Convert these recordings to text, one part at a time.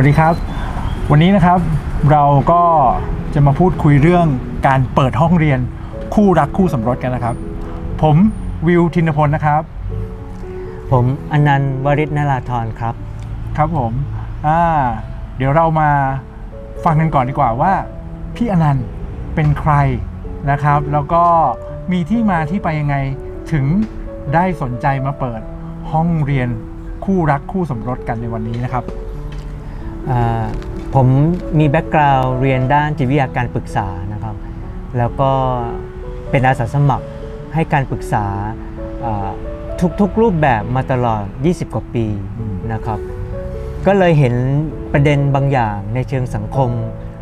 วัสดีครับ วันนี้นะครับเราก็จะมาพูดคุยเรื่องการเปิดห้องเรียนคู่รักคู่สมรสกันนะครับ ผมวิวทินพลนะครับ ผมอนันต์วริศนราธรครับ ครับผมอ่าเดี๋ยวเรามาฟังกันก่อนดีกว่าว่า พี่อนันต์เป็นใครนะครับ แล้วก็มีที่มาที่ไปยังไงถึงได้สนใจมาเปิดห้องเรียนคู่รักคู่สมรสกันในวันนี้นะครับอ่า ผมมี backgroundเรียนด้านจิตวิทยาการปรึกษานะครับ แล้วก็เป็นอาสาสมัครให้การปรึกษาทุกๆรูปแบบมาตลอด 20 กว่าปีนะครับ ก็เลยเห็นประเด็นบางอย่างในเชิงสังคม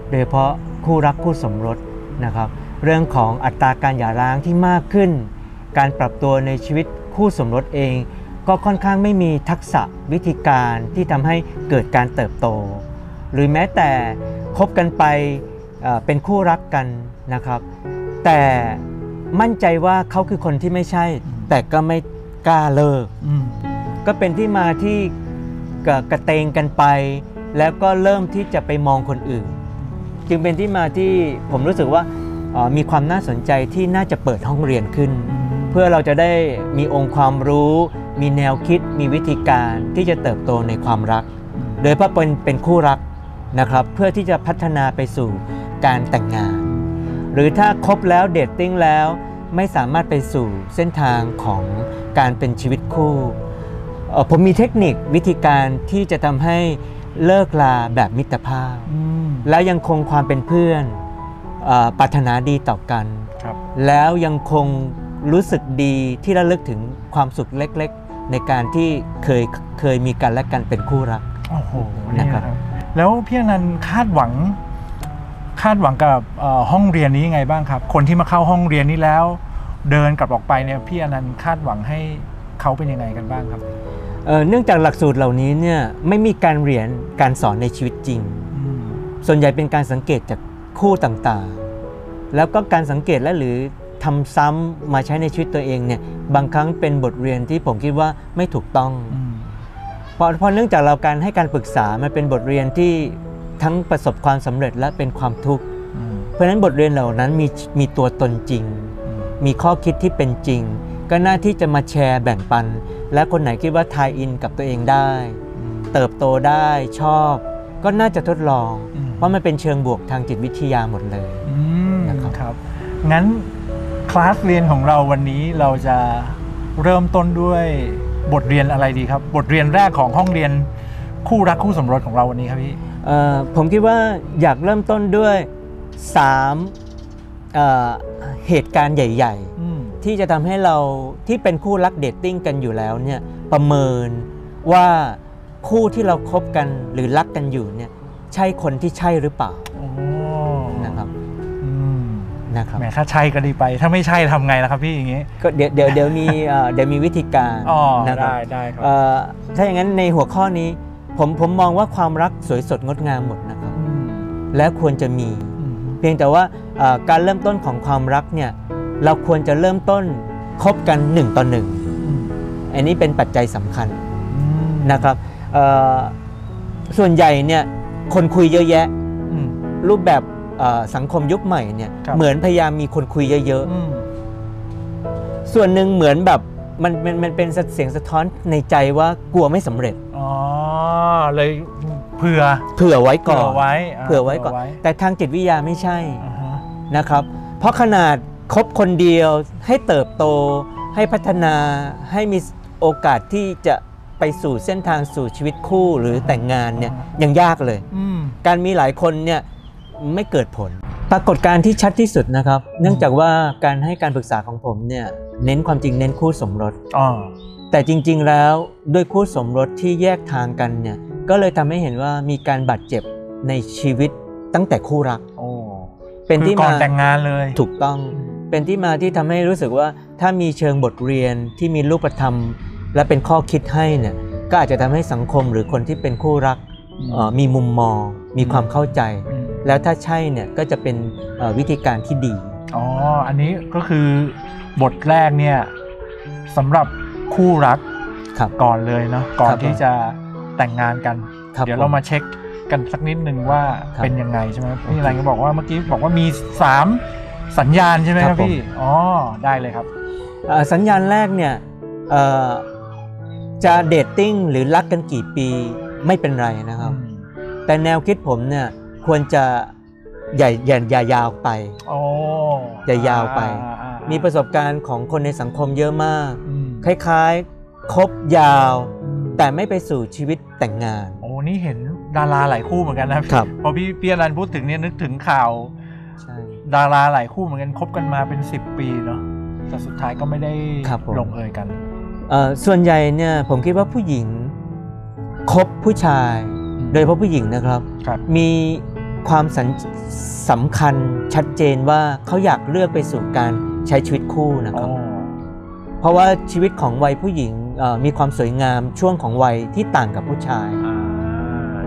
โดยเฉพาะคู่รักคู่สมรสนะครับ เรื่องของอัตราการหย่าร้างที่มากขึ้น การปรับตัวในชีวิตคู่สมรสเอง ก็ค่อนข้างไม่มีทักษะวิธีการที่ทำให้เกิดการเติบโต หรือแม้แต่คบกันไปเอ่อเป็นคู่รักกันนะครับ แต่มั่นใจว่าเขาคือคนที่ไม่ใช่ แต่ก็ไม่กล้าเลิกอืมก็เป็นที่มาที่กระกระเตงกันไป แล้วก็เริ่มที่จะไปมองคนอื่น จึงเป็นที่มาที่ผมรู้สึกว่าเอ่อมีความน่าสนใจที่น่าจะเปิดห้องเรียนขึ้น เพื่อเราจะได้มีองค์ความรู้ มีแนวคิดมีวิธีการที่จะเติบโตในความรัก โดยเฉพาะเป็นเป็นคู่รักนะครับ เพื่อที่จะพัฒนาไปสู่การแต่งงาน หรือถ้าคบแล้วเดทติ้งแล้วไม่สามารถไปสู่เส้นทางของการเป็นชีวิตคู่เอ่อผมมีเทคนิควิธีการที่จะทำให้เลิกลาแบบมิตรภาพอืมแล้วยังคงความเป็นเพื่อนเออปรารถนาดีต่อกันครับแล้วยังคงรู้สึกดีที่ระลึกถึงความสุขเล็กๆ ในการที่เคยเคยมีกันและกันเป็นคู่รัก โอ้โหนี่นะครับนะครับ แล้วพี่อนันต์คาดหวัง คาดหวังกับเอ่อห้องเรียนนี้ยังไงบ้างครับ คนที่มาเข้าห้องเรียนนี้แล้ว เดินกลับออกไปเนี่ยพี่อนันต์คาดหวังให้เขาเป็นยังไงกันบ้างครับเอ่อเนื่องจากหลักสูตรเหล่านี้เนี่ยไม่มีการเรียนการสอนในชีวิตจริง อืมส่วนใหญ่เป็นการสังเกตจากคู่ต่างๆ แล้วก็การสังเกตและหรือ ทำซ้ำมาใช้ในชีวิตตัวเองเนี่ยบางครั้งเป็นบทเรียนที่ผมคิดว่าไม่ถูกต้องอืมเพราะเพราะเนื่องจากเราการให้การปรึกษามันเป็นบทเรียนที่ทั้งประสบความสำเร็จและเป็นความทุกข์อืมเพราะฉะนั้นบทเรียนเหล่านั้นมีมีตัวตนจริงอืมมีข้อคิดที่เป็นจริง ก็น่าที่จะมาแชร์แบ่งปัน และคนไหนคิดว่าทายอินกับตัวเองได้อืมเติบโตได้ชอบ ก็น่าจะทดลองอืมเพราะมันเป็นเชิงบวกทางจิตวิทยาหมดเลยอืมนะครับครับงั้น คลาสเรียนของเราวันนี้เราจะเริ่มต้นด้วยบทเรียนอะไรดีครับ บทเรียนแรกของห้องเรียนคู่รักคู่สมรสของเราวันนี้ครับพี่เอ่อผมคิดว่าอยากเริ่มต้นด้วย3เอ่อเหตุการณ์ใหญ่ๆอืมที่จะทำให้เราที่เป็นคู่รักเดทติ้งกันอยู่แล้วเนี่ยประเมินว่าคู่ที่เราครบกันหรือรักกันอยู่เนี่ยใช่คนที่ใช่หรือเปล่า โอ้นะครับอืม นะครับแหมถ้าใช่ก็ดีไป ถ้าไม่ใช่ทำไงล่ะครับพี่อย่างงี้ก็เดี๋ยวเดี๋ยวเดี๋ยวมีเอ่อเดี๋ยวมีวิธีการอ๋อนะครับได้ได้ครับเอ่อถ้าอย่างนั้นในหัวข้อนี้ ผมผมมองว่าความรักสวยสดงดงามหมดนะครับอืมและควรจะมีอืมเพียงแต่ว่าเอ่อการเริ่มต้นของความรักเนี่ยเราควรจะเริ่มต้นคบกันหนึ่งต่อหนึ่งอืมอันนี้เป็นปัจจัยสำคัญอืมนะครับเอ่อส่วนใหญ่เนี่ยคนคุยเยอะแยะอืมรูปแบบเอ่อ สังคมยุคใหม่เนี่ยครับเหมือนพยายามมีคนคุยเยอะอืมๆส่วนหนึ่งเหมือนแบบมันมันมันเป็นเสียงสะท้อนในใจว่ากลัวไม่สำเร็จอ๋อเลยเผื่อเผื่อไว้ก่อนไว้เผื่อไว้ก่อน แต่ทางจิตวิทยาไม่ใช่อ่าฮะนะครับ เพราะขนาดคบคนเดียวให้เติบโต ให้พัฒนาให้มีโอกาสที่จะไปสู่เส้นทางสู่ชีวิตคู่หรือแต่งงานเนี่ยยังยากเลยอืมการมีหลายคนเนี่ย ไม่เกิดผล ปรากฏการณ์ที่ชัดที่สุดนะครับ เนื่องจากว่าการให้การปรึกษาของผมเนี่ยเน้นความจริงเน้นคู่สมรสอ๋อแต่จริงๆแล้วด้วยคู่สมรสที่แยกทางกันเนี่ยก็เลยทำให้เห็นว่ามีการบาดเจ็บในชีวิตตั้งแต่คู่รักโอ้เป็นที่คือก่อนมาแต่งงานเลยถูกต้องเป็นที่มาที่ทำให้รู้สึกว่าถ้ามีเชิงบทเรียนที่มีรูปธรรม และเป็นข้อคิดให้เนี่ยก็อาจจะทำให้สังคมหรือคนที่เป็นคู่รักเอ่อ มีมุมมอง มีความเข้าใจอืมแล้วถ้าใช่เนี่ยก็จะเป็นเอ่อวิธีการที่ดี อ๋อ อันนี้ก็คือบทแรกเนี่ยสำหรับคู่รักครับก่อนเลยเนาะก่อนครับผมที่จะแต่งงานกันครับเดี๋ยวเราผมมาเช็คกันสักนิดนึงว่าครับเป็นยังไงใช่ไหมพี่อะไรก็บอกว่าเมื่อกี้บอกว่ามีสามสัญญาณใช่ไหมคครัรับบผมพี่อ๋อได้เลยครับเอ่อสัญญาณแรกเนี่ยเอ่อจะเดทติ้งหรือรักกันกี่ปี ไม่เป็นไรนะครับ แต่แนวคิดผมเนี่ยควรจะอย่าอย่าอย่ายาวไปโอ้อย่ายาวไปอ่าอ่าอ่ามีประสบการณ์ของคนในสังคมเยอะมากอืมคล้ายๆคบยาวอืมแต่ไม่ไปสู่ชีวิตแต่งงาน โอ้นี่เห็นดาราหลายคู่เหมือนกันนะครับพอพี่พี่อรันพูดถึงเนี่ยนึกถึงข่าวใช่ดาราหลายคู่เหมือนกันคบกันมาเป็น 10 ปีเนาะแต่สุดท้ายก็ไม่ได้ครับผมลงเอยกันเอ่อส่วนใหญ่เนี่ยผมคิดว่าผู้หญิง คบผู้ชายอืมโดยเฉพาะผู้หญิงนะครับครับมีความสัญสำคัญชัดเจนว่าเขาอยากเลือกไปสู่การใช้ชีวิตคู่นะคอ๋รับอเพราะว่าชีวิตของวัยผู้หญิงเอ่อมีความสวยงามช่วงของวัยที่ต่างกับผู้ชายอ่า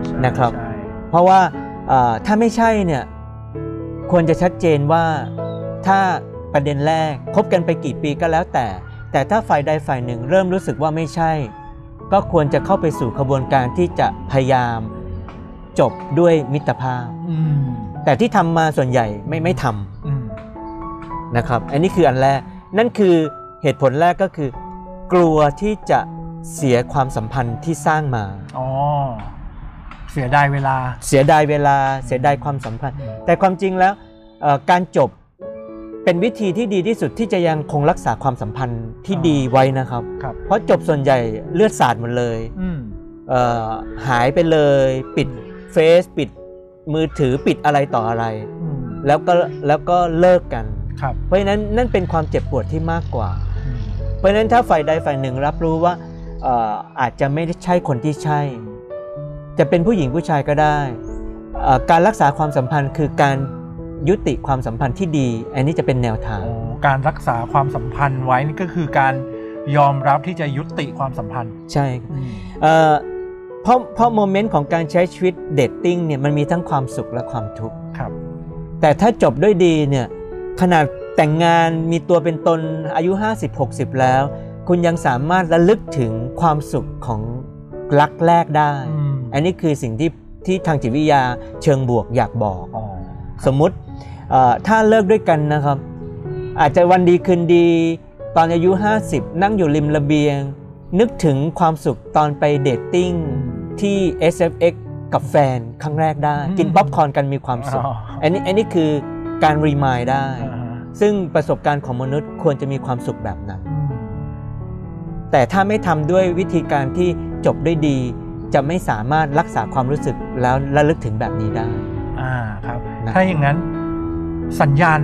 ใช่นะครับใช่เพราะว่าเอ่อถ้าไม่ใช่เนี่ยควรจะชัดเจนว่าถ้าประเด็นแรกคบกันไปกี่ปีก็แล้วแต่ แต่ถ้าฝ่ายใดฝ่ายหนึ่งเริ่มรู้สึกว่าไม่ใช่ ก็ควรจะเข้าไปสู่ขบวนการที่จะพยายามจบด้วยมิตรภาพอืมแต่ที่ทำมาส่วนใหญ่ไม่ไม่ทำอืมนะครับ อันนี้คืออันแรก นั่นคือเหตุผลแรกก็คือ กลัวที่จะเสียความสัมพันธ์ที่สร้างมาอ๋อเสียดายเวลา เสียดายเวลา เสียดายความสัมพันธ์ แต่ความจริงแล้วเอ่อการจบ เป็นวิธีที่ดีที่สุดที่จะยังคงรักษาความสัมพันธ์ที่ดีไว้นะครับ ครับ เพราะจบส่วนใหญ่เลือดสาดหมดเลยอืมเอ่อหายไปเลยปิดเฟซปิดมือถือปิดอะไรต่ออะไร อืมแล้วก็แล้วก็เลิกกัน ครับเพราะฉะนั้นนั่นเป็นความเจ็บปวดที่มากกว่า อืมเพราะฉะนั้นถ้าฝ่ายใดฝ่ายหนึ่งรับรู้ว่าเอ่ออาจจะไม่ได้ใช่คนที่ใช่ จะเป็นผู้หญิงผู้ชายก็ได้เอ่อการรักษาความสัมพันธ์คือการ ยุติความสัมพันธ์ที่ดี อันนี้จะเป็นแนวทางอ๋อการรักษาความสัมพันธ์ไว้นี่ก็คือการยอมรับที่จะยุติความสัมพันธ์ ใช่เอ่อเพราะเพราะโมเมนต์ของการใช้ชีวิตเดทติ้งเนี่ยมันมีทั้งความสุขและความทุกข์ครับแต่ถ้าจบด้วยดีเนี่ยขนาดแต่งงานมีตัวเป็นตนอายุ 50-60 แล้ว คุณยังสามารถระลึกถึงความสุขของรักแรกได้อืมอันนี้คือสิ่งที่ที่ทางจิตวิทยาเชิงบวกอยากบอกอ๋อ สมมุติเอ่อถ้าเลิกด้วยกันนะครับ อาจจะวันดีคืนดี ตอนอายุ 50 นั่งอยู่ริมระเบียง นึกถึงความสุขตอนไป dating ที่ SFX กับแฟนครั้งแรกได้ กินป๊อปคอร์นกันมีความสุขอ๋ออันนี้อันนี้คือการรีมายได้อ่าฮะซึ่งประสบการณ์ของมนุษย์ควรจะมีความสุขแบบนั้นอืมแต่ถ้าไม่ทำด้วยวิธีการที่จบด้วยดี จะไม่สามารถรักษาความรู้สึกแล้วระลึกถึงแบบนี้ได้อ่าครับนะ ถ้าอย่างนั้นสัญญาณ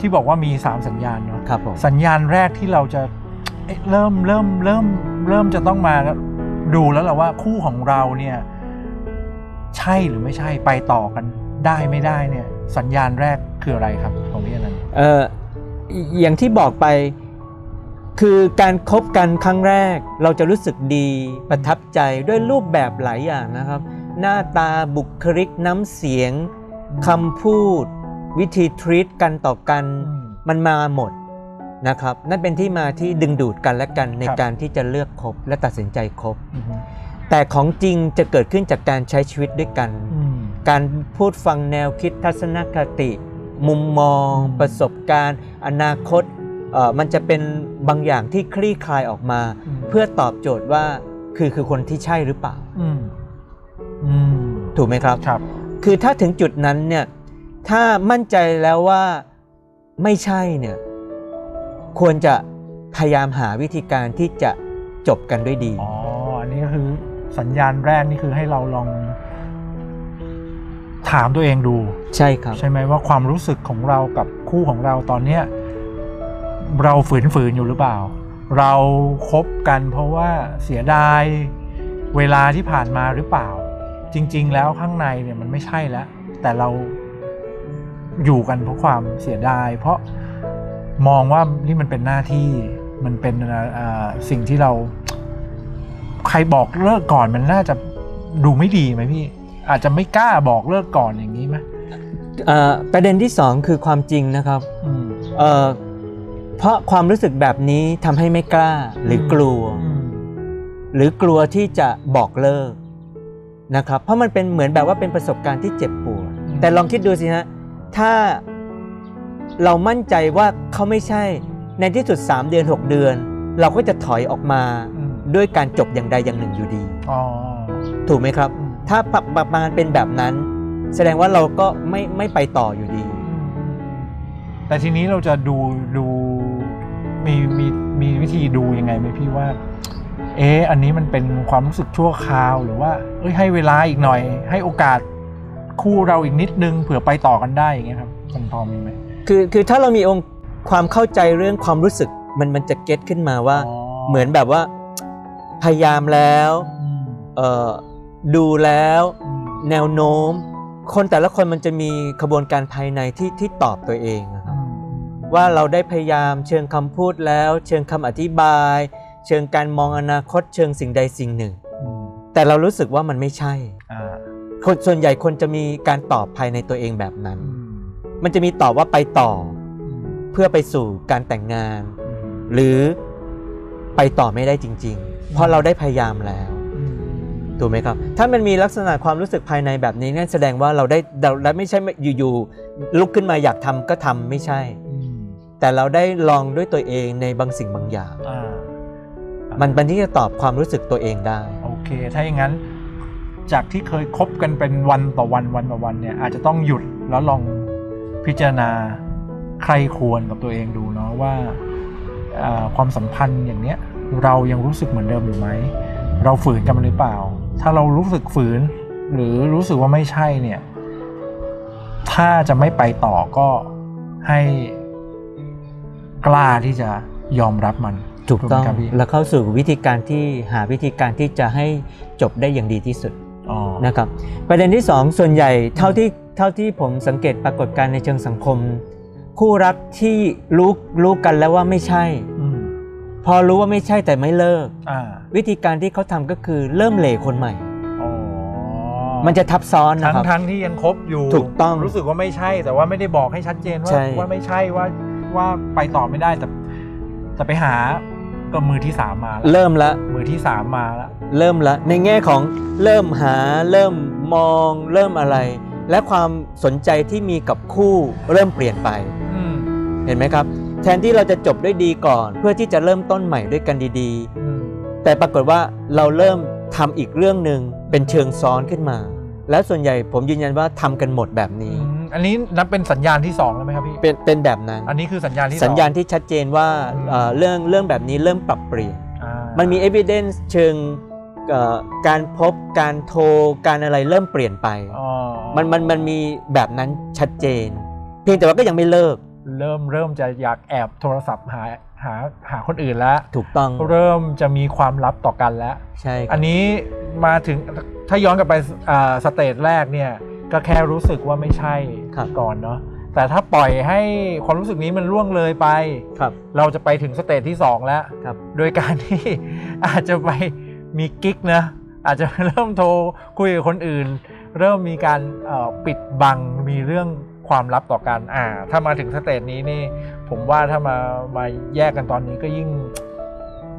ที่บอกว่ามี3สัญญาณเนาะครับผมสัญญาณแรกที่เราจะเอ๊ะเริ่มเริ่มเริ่มเริ่มจะต้องมาดูแล้วแหละว่าคู่ของเราเนี่ยใช่หรือไม่ใช่ไปต่อกันได้ไม่ได้เนี่ยสัญญาณแรกคืออะไรครับของพี่อนันต์เอ่ออย่างที่บอกไปคือการครบกันครั้งแรกเราจะรู้สึกดีประทับใจด้วยรูปแบบหลายอย่างนะครับ หน้าตาบุคลิกน้ำเสียง คำพูดวิธีทรีตกันต่อกันอืมมันมาหมดนะครับ นั่นเป็นที่มาที่ดึงดูดกันและกันในครับการที่จะเลือกคบและตัดสินใจคบอืมแต่ของจริงจะเกิดขึ้นจากการใช้ชีวิตด้วยกันอืมการพูดฟังแนวคิดทัศนคติ มุมมองอืมประสบการณ์ อนาคตเอ่อมันจะเป็นบางอย่างที่คลี่คลายออกมา เพื่อตอบโจทย์ว่าคือคือคนที่ใช่หรือเปล่าอืมอืมถูกไหมครับครับ คือถ้าถึงจุดนั้นเนี่ยถ้ามั่นใจแล้วว่าไม่ใช่เนี่ยควรจะพยายามหาวิธีการที่จะจบกันด้วยดี อ๋อ อันนี้ก็คือสัญญาณแรกนี่คือให้เราลอง ถามตัวเองดู ใช่ครับ ใช่ไหมว่าความรู้สึกของเรากับคู่ของเราตอนเนี้ยเราฝืนๆอยู่หรือเปล่า เราคบกันเพราะว่าเสียดายเวลาที่ผ่านมาหรือเปล่า จริง ๆ แล้วข้างในเนี่ยมันไม่ใช่แล้ว แต่เราอยู่กันเพราะความเสียดาย เพราะมองว่านี่มันเป็นหน้าที่มันเป็นอ่าสิ่งที่เราใครบอกเลิกก่อนมันน่าจะดูไม่ดีไหมพี่ อาจจะไม่กล้าบอกเลิกก่อนอย่างนี้ไหมเอ่อประเด็นที่สองคือความจริงนะครับอืมเอ่อเพราะความรู้สึกแบบนี้ทำให้ไม่กล้าหรือกลัวอืมหรือกลัวที่จะบอกเลิก นะครับเพราะมันเป็นเหมือนแบบว่าเป็นประสบการณ์ที่เจ็บปวดอืมแต่ลองคิดดูสิฮะถ้าเรามั่นใจว่าเขาไม่ใช่ในที่สุด 3 เดือน 6 เดือน เราก็จะถอยออกมาอืมด้วยการจบอย่างใดอย่างหนึ่งอยู่ดีอ๋อถูกไหมครับอืมถ้าประมาณเป็นแบบนั้น แสดงว่าเราก็ไม่ไม่ไปต่ออยู่ดี แต่ทีนี้เราจะดูดูมีมีมีวิธีดูยังไงไหมพี่ว่า เอ๊ะอันนี้มันเป็นความรู้สึกชั่วคราวหรือว่าเอ้ยให้เวลาอีกหน่อย ให้โอกาสคู่เราอีกนิดนึงเผื่อไปต่อกันได้อย่างเงี้ยครับมันพอมีไหมคือคือถ้าเรามีองค์ความเข้าใจเรื่องความรู้สึกมันมันจะเก็ตขึ้นมาว่า เหมือนแบบว่า พยายามแล้วอืมเอ่อดูแล้วอืมแนวโน้ม คนแต่ละคนมันจะมีขบวนการภายในที่ที่ตอบตัวเองอะครับอืมว่าเราได้พยายามเชิงคำพูดแล้ว เชิงคำอธิบาย เชิงการมองอนาคตเชิงสิ่งใดสิ่งหนึ่งอืมแต่เรารู้สึกว่ามันไม่ใช่อ่าคนส่วนใหญ่คนจะมีการตอบภายในตัวเองแบบนั้นอืมมันจะมีตอบว่าไปต่ออืมเพื่อไปสู่การแต่งงานอืมหรือไปต่อไม่ได้จริง ๆ เพราะเราได้พยายามแล้วอืมถูกไหมครับ ถ้ามันมีลักษณะความรู้สึกภายในแบบนี้นั่นแสดงว่าเราได้เราได้ไม่ใช่อยู่ๆลุกขึ้นมาอยากทำก็ทำไม่ใช่อืมแต่เราได้ลองด้วยตัวเองในบางสิ่งบางอย่างอ่า มันเป็นที่จะตอบความรู้สึกตัวเองได้ โอเค ถ้าอย่างนั้น จากที่เคยคบกันเป็นวันต่อวันวันต่อวันเนี่ยอาจจะต้องหยุดแล้วลองพิจารณาใครควรกับตัวเองดูเนาะว่าความสัมพันธ์อย่างเนี้ยเรายังรู้สึกเหมือนเดิมอยู่ไหม เราฝืนกันหรือเปล่า ถ้าเรารู้สึกฝืน หรือรู้สึกว่าไม่ใช่เนี่ย ถ้าจะไม่ไปต่อก็ให้กล้าที่จะยอมรับมัน ถูกต้องไหมครับพี่แล้วเข้าสู่วิธีการที่หาวิธีการที่จะให้จบได้อย่างดีที่สุดอ๋อนะครับประเด็นที่สองส่วนใหญ่เท่าที่เท่าที่ผมสังเกตปรากฏการณ์ในเชิงสังคม คู่รักที่รู้รู้กันแล้วว่าไม่ใช่อืมพอรู้ว่าไม่ใช่แต่ไม่เลิกอ่าวิธีการที่เขาทำก็คือเริ่มเหล่คนใหม่อ๋อมันจะทับซ้อนนะทั้งครับทั้งที่ยังคบอยู่ถูกต้องรู้สึกว่าไม่ใช่ แต่ว่าไม่ได้บอกให้ชัดเจนว่าใช่ว่าไม่ใช่ว่าว่าไปต่อไม่ได้แต่แต่ไปหา ก็มือที่สามมาแล้วเริ่มละมือที่สามมาแล้วเริ่มละในแง่ของเริ่มหาเริ่มมองเริ่มอะไร และความสนใจที่มีกับคู่เริ่มเปลี่ยนไปอืมเห็นไหมครับ แทนที่เราจะจบด้วยดีก่อน เพื่อที่จะเริ่มต้นใหม่ด้วยกันดีอืมๆแต่ปรากฏว่าเราเริ่มทำอีกเรื่องหนึ่งเป็นเชิงซ้อนขึ้นมา แล้วส่วนใหญ่ผมยืนยันว่าทำกันหมดแบบอืนี้ม อันนี้นับเป็นสัญญาณที่สองแล้วไหมครับพี่เป็นเป็นแบบนั้น อันนี้คือสัญญาณที่สองสัญญาณที่ชัดเจนว่าอืมเอ่อเรื่องเรื่องแบบนี้เริ่มปรับเปลี่ยนอ่ามันมี evidence เชิงเอ่อการพบการโทรการอะไรเริ่มเปลี่ยนไปอ๋อมันมันมันมีแบบนั้นชัดเจน เพียงแต่ว่าก็ยังไม่เลิก เริ่มเริ่มจะอยากแอบโทรศัพท์หาหาหาคนอื่นแล้วถูกต้องเริ่มจะมีความลับต่อกันแล้ว ใช่ครับอันนี้มาถึงถ้าย้อนกลับไปอ่า stage แรกเนี่ย ก็แค่รู้สึกว่าไม่ใช่ครับก่อนเนาะแต่ถ้าปล่อยให้ความรู้สึกนี้มันล่วงเลยไปครับ เราจะไปถึง stage ที่ 2 แล้วครับ โดยการที่อาจจะไปมีกิ๊กนะอาจจะเริ่มโทรคุยกับคนอื่น เริ่มมีการเอ่อปิดบังมีเรื่องความลับต่อกันอ่า ถ้ามาถึง stage นี้นี่ ผมว่าถ้ามามาแยกกันตอนนี้ก็ยิ่ง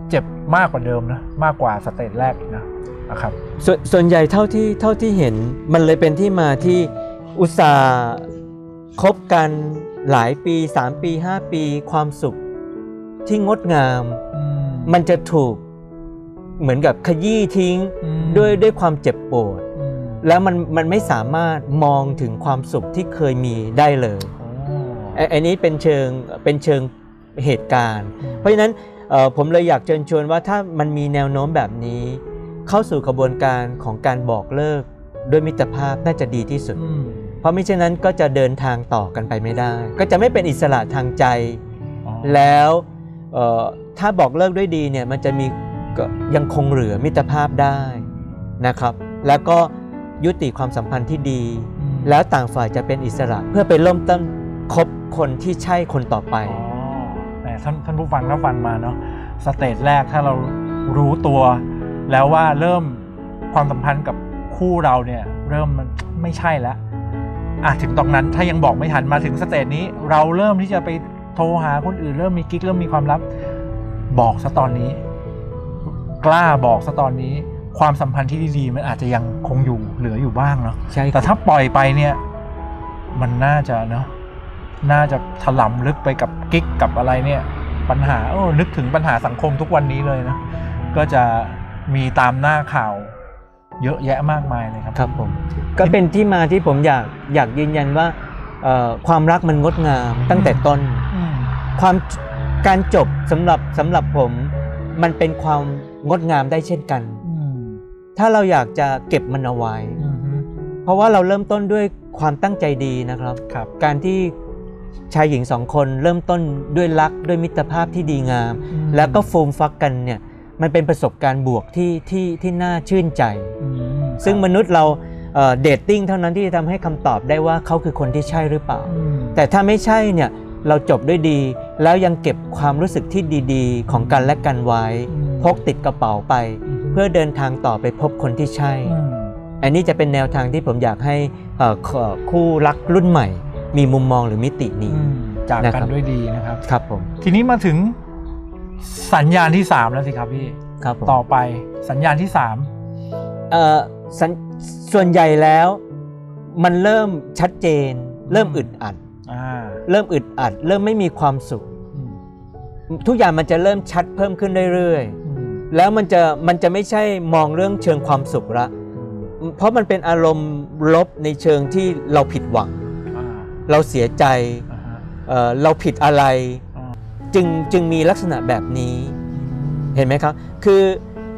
เจ็บมากกว่าเดิมนะมากกว่า stage แรกอีกนะ นะครับส่วนส่วนใหญ่เท่าที่เท่าที่เห็นมันเลยเป็นที่มาที่อุตส่าห์คบกันหลายปี 3 ปี 5 ปีความสุขที่งดงาม มันจะถูกเหมือนกับขยี้ทิ้งอืมด้วยด้วยความเจ็บปวดอืมแล้วมันมันไม่สามารถมองถึงความสุขที่เคยมีได้เลยอ๋อไอ้ไอันนี้เป็นเชิงเป็นเชิงเหตุการณ์อืมเพราะฉะนั้นเอ่อผมเลยอยากเชิญชวนว่าถ้ามันมีแนวโน้มแบบนี้ เข้าสู่กระบวนการของการบอกเลิกด้วยมิตรภาพน่าจะดีที่สุดอืมเพราะไม่เช่นนั้นก็จะเดินทางต่อกันไปไม่ได้ ก็จะไม่เป็นอิสระทางใจอ๋อแล้วเอ่อถ้าบอกเลิกด้วยดีเนี่ยมันจะมีก็ยังคงเหลือมิตรภาพได้นะครับ แล้วก็ยุติความสัมพันธ์ที่ดีอืมแล้วต่างฝ่ายจะเป็นอิสระ เพื่อไปเริ่มต้นคบคนที่ใช่คนต่อไปอ๋อแหมท่านท่านผู้ฟังถ้าฟังมาเนาะ stage แรกถ้าเรารู้ตัว แล้วว่าเริ่มความสัมพันธ์กับคู่เราเนี่ยเริ่มมันไม่ใช่แล้วอะถึงตรงนั้นถ้ายังบอกไม่ทันมาถึง stage นี้ เราเริ่มที่จะไปโทรหาคนอื่น เริ่มมีกิ๊กเริ่มมีความลับ บอกซะตอนนี้ กล้าบอกซะตอนนี้ ความสัมพันธ์ที่ดีๆ มันอาจจะยังคงอยู่เหลืออยู่บ้างเนาะใช่ครับแต่ถ้าปล่อยไปเนี่ย มันน่าจะเนาะน่าจะถลำลึกไปกับกิ๊กกับอะไรเนี่ย ปัญหาโอ้นึกถึงปัญหาสังคมทุกวันนี้เลยนะก็จะ มีตามหน้าข่าวเยอะแยะมากมายเลยครับครับผมก็เป็นที่มาที่ผมอยากอยากยืนยันว่าเอ่อความรักมันงดงามตั้งแต่ต้นอืมความการจบสำหรับสำหรับผม มันเป็นความงดงามได้เช่นกันอืมถ้าเราอยากจะเก็บมันเอาไว้อืมฮึเพราะว่าเราเริ่มต้นด้วยความตั้งใจดีนะครับครับการที่ชายหญิงสองคนเริ่มต้นด้วยรักด้วยมิตรภาพที่ดีงามอืมแล้วก็โฟมฟักกันเนี่ย มันเป็นประสบการณ์บวกที่ที่ที่น่าชื่นใจอืมซึ่งครับมนุษย์เราเดทติ้งเท่านั้นที่จะทำให้คำตอบได้ว่าเขาคือคนที่ใช่หรือเปล่าอืมแต่ถ้าไม่ใช่เนี่ยเราจบด้วยดี แล้วยังเก็บความรู้สึกที่ดีๆ ของกันและกันไว้อืมพกติดกระเป๋าไป เพื่อเดินทางต่อไปพบคนที่ใช่อืมอันนี้จะเป็นแนวทางที่ผมอยากให้เอ่อขอคู่รักรุ่นใหม่ มีมุมมองหรือมิตินี้อืมจากนะกัคนรับด้วยดีนะครับครับผมทีนี้มาถึง สัญญาณที่สามแล้วสิครับพี่ครับผมต่อไปสัญญาณที่สามเอ่อสัญส่วนใหญ่แล้ว มันเริ่มชัดเจน เริ่มอึดอัดอ่าเริ่มอึดอัด เริ่มไม่มีความสุขอืมทุกอย่างมันจะเริ่มชัดเพิ่มขึ้นเรื่อยๆอืมแล้วมันจะมันจะไม่ใช่มองเรื่องเชิงความสุขละเพราะมันเป็นอารมณ์ลบในเชิงที่เราผิดหวังอ่าเราเสียใจอ่าฮะเอ่อเราผิดอะไรอ่า จึงจึงมีลักษณะแบบนี้ เห็นไหมครับ คือ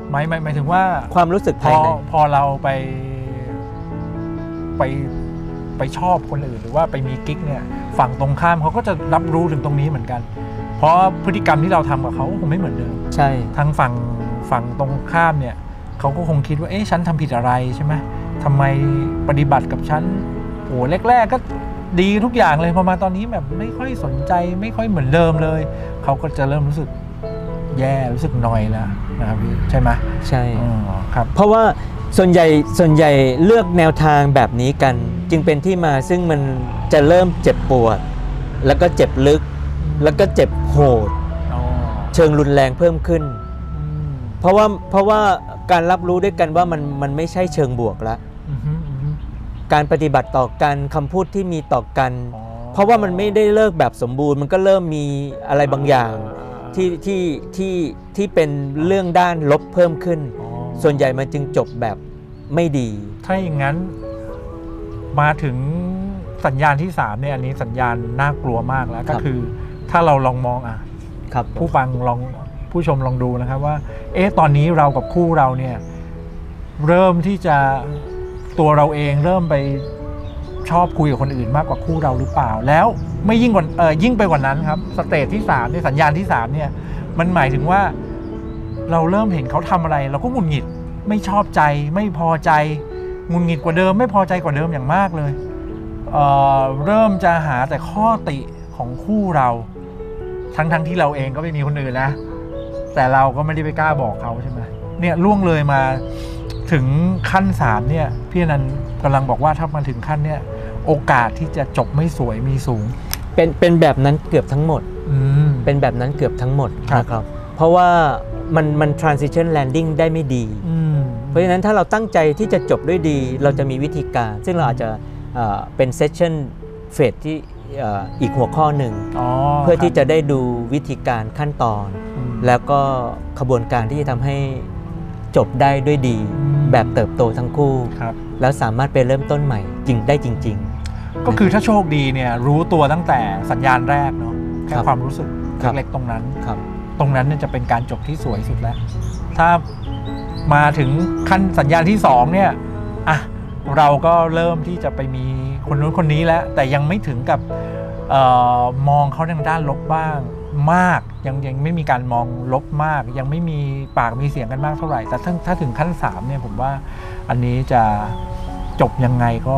หมายหมายหมายถึงว่าความรู้สึกพภายอในพอเราไป ไปไปชอบคนอื่น หรือว่าไปมีกิ๊กเนี่ย ฝั่งตรงข้ามเขาก็จะรับรู้ถึงตรงนี้เหมือนกัน เพราะพฤติกรรมที่เราทำกับเขาก็คงไม่เหมือนเดิม ใช่ ทางฝั่งฝั่งตรงข้ามเนี่ยเขาก็คงคิดว่าเอ๊ะฉันทำผิดอะไรใช่ไหมทำไมปฏิบัติกับฉันโอ้แรก ๆ ก็ ดีทุกอย่างเลยพอมาตอนนี้แบบไม่ค่อยสนใจไม่ค่อยเหมือนเดิมเลย เขาก็จะเริ่มรู้สึกแย่รู้สึกนอยแล้วนะครับพี่ใช่ไหมใช่อ๋อครับ เพราะว่าส่วนใหญ่ส่วนใหญ่เลือกแนวทางแบบนี้กัน จึงเป็นที่มาซึ่งมันจะเริ่มเจ็บปวด แล้วก็เจ็บลึก แล้วก็เจ็บโหด อ๋อเชิงรุนแรงเพิ่มขึ้น อืมเพราะว่าเพราะว่าการรับรู้ด้วยกันว่ามันมันไม่ใช่เชิงบวกแล้วอือฮึอือฮึ การปฏิบัติต่อกันคำพูดที่มีต่อกันอ๋อเพราะว่ามันไม่ได้เลิกแบบสมบูรณ์ มันก็เริ่มมีอะไรบางอย่างอ่าที่ที่ที่ที่เป็นเรื่องด้านลบเพิ่มขึ้นอ๋อส่วนใหญ่มันจึงจบแบบไม่ดี ถ้าอย่างนั้นมาถึงสัญญาณที่สามเนี่ยอันนี้สัญญาณน่ากลัวมากแล้วคก็รับคือ ถ้าเราลองมองอะครับผู้ฟังลองผู้ชมลองดูนะครับว่า เอ๊ะตอนนี้เรากับคู่เราเนี่ยเริ่มที่จะ ตัวเราเองเริ่มไปชอบคุยกับคนอื่นมากกว่าคู่เราหรือเปล่า แล้วไม่ยิ่งกว่าเออยิ่งไปกว่านั้นครับสเตจที่สามเนี่ยสัญญาณที่สามเนี่ยมันหมายถึงว่าเราเริ่มเห็นเขาทำอะไร เราก็หงุดหงิดไม่ชอบใจ ไม่พอใจหงุดหงิดกว่าเดิม ไม่พอใจกว่าเดิมอย่างมากเลยเเริ่มจะหาแต่ข้อติของคู่เรา ทั้งทั้งที่เราเองก็ไม่มีคนอื่นนะ แต่เราก็ไม่ได้ไปกล้าบอกเขาใช่ไหมเนี่ยล่วงเลยมา ถึงขั้นสามเนี่ยพี่อนันต์กำลังบอกว่าถ้ามาถึงขั้นเนี่ยโอกาสที่จะจบไม่สวยมีสูง เป็นเป็นแบบนั้นเกือบทั้งหมดอืมเป็นแบบนั้นเกือบทั้งหมดครับนะครับเพราะว่ามันมัน transition landing ได้ไม่ดีอืมเพราะฉะนั้นถ้าเราตั้งใจที่จะจบด้วยดี เราจะมีวิธีการ ซึ่งเราอาจจะเอ่อเป็นเซสชั่นเฟสที่เอ่ออีกหัวข้อหนึ่งอ๋อเพื่อที่ครับจะได้ดูวิธีการขั้นตอนอืมแล้วก็ขบวนการที่จะทำให้ จบได้ด้วยดีอืมแบบเติบโตทั้งคู่ครับแล้วสามารถไปเริ่มต้นใหม่จริงได้จริงก็คือถ้าโชคดีเนี่ยรู้ตัวตั้งแต่สัญญาณแรกเนาะแค่ครับความรู้สึกครับเล็กๆตรงนั้นๆครับ ตรงนั้นเนี่ยจะเป็นการจบที่สวยสุดแล้ว ถ้ามาถึงขั้นสัญญาณที่สองเนี่ยอะเราก็เริ่มที่จะไปมีคนนู้นคนนี้แล้ว แต่ยังไม่ถึงกับเออมองเขาทางด้านลบบ้าง มากยังยังไม่มีการมองลบมาก ยังไม่มีปากมีเสียงกันมากเท่าไหร่ แต่ถ้าถ้าถึงขั้นสามเนี่ยผมว่าอันนี้จะจบยังไงก็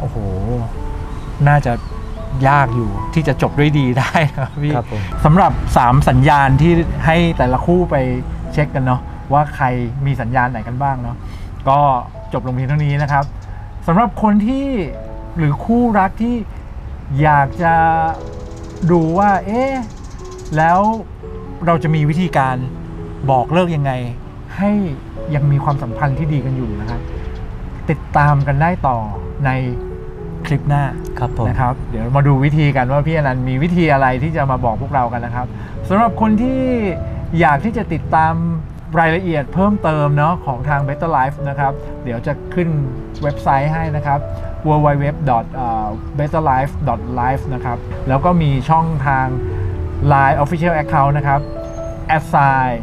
โอ้โห น่าจะยากอยู่ที่จะจบด้วยดีได้นะครับพี่ครับผมสำหรับ 3 สัญญาณที่ให้แต่ละคู่ไปเช็คกันเนาะว่าใครมีสัญญาณไหนกันบ้างเนาะก็จบลงเพียงเท่านี้นะครับสำหรับคนที่หรือคู่รักที่อยากจะดูว่า เอ๊ะ แล้วเราจะมีวิธีการบอกเลิกยังไง ให้ยังมีความสัมพันธ์ที่ดีกันอยู่นะครับ ติดตามกันได้ต่อในคลิปหน้าครับผมนะครับ เดี๋ยวมาดูวิธีกันว่าพี่อนันต์มีวิธีอะไรที่จะมาบอกพวกเรากันนะครับสำหรับคนที่อยากที่จะติดตามรายละเอียดเพิ่มเติมเนาะของทาง Better Life นะครับ เดี๋ยวจะขึ้นเว็บไซต์ให้นะครับ www.betterlife.life นะครับ แล้วก็มีช่องทาง Line Official Account นะครับ assign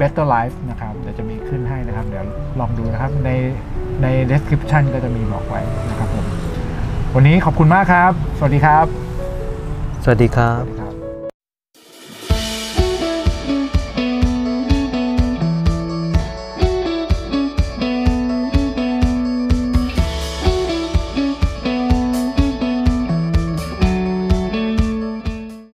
Better Life นะครับ เดี๋ยวจะมีขึ้นให้นะครับ เดี๋ยวลองดูนะครับ ในใน description ก็จะมีบอกไว้นะครับผม วันนี้ขอบคุณมากครับ สวัสดีครับ สวัสดีครับ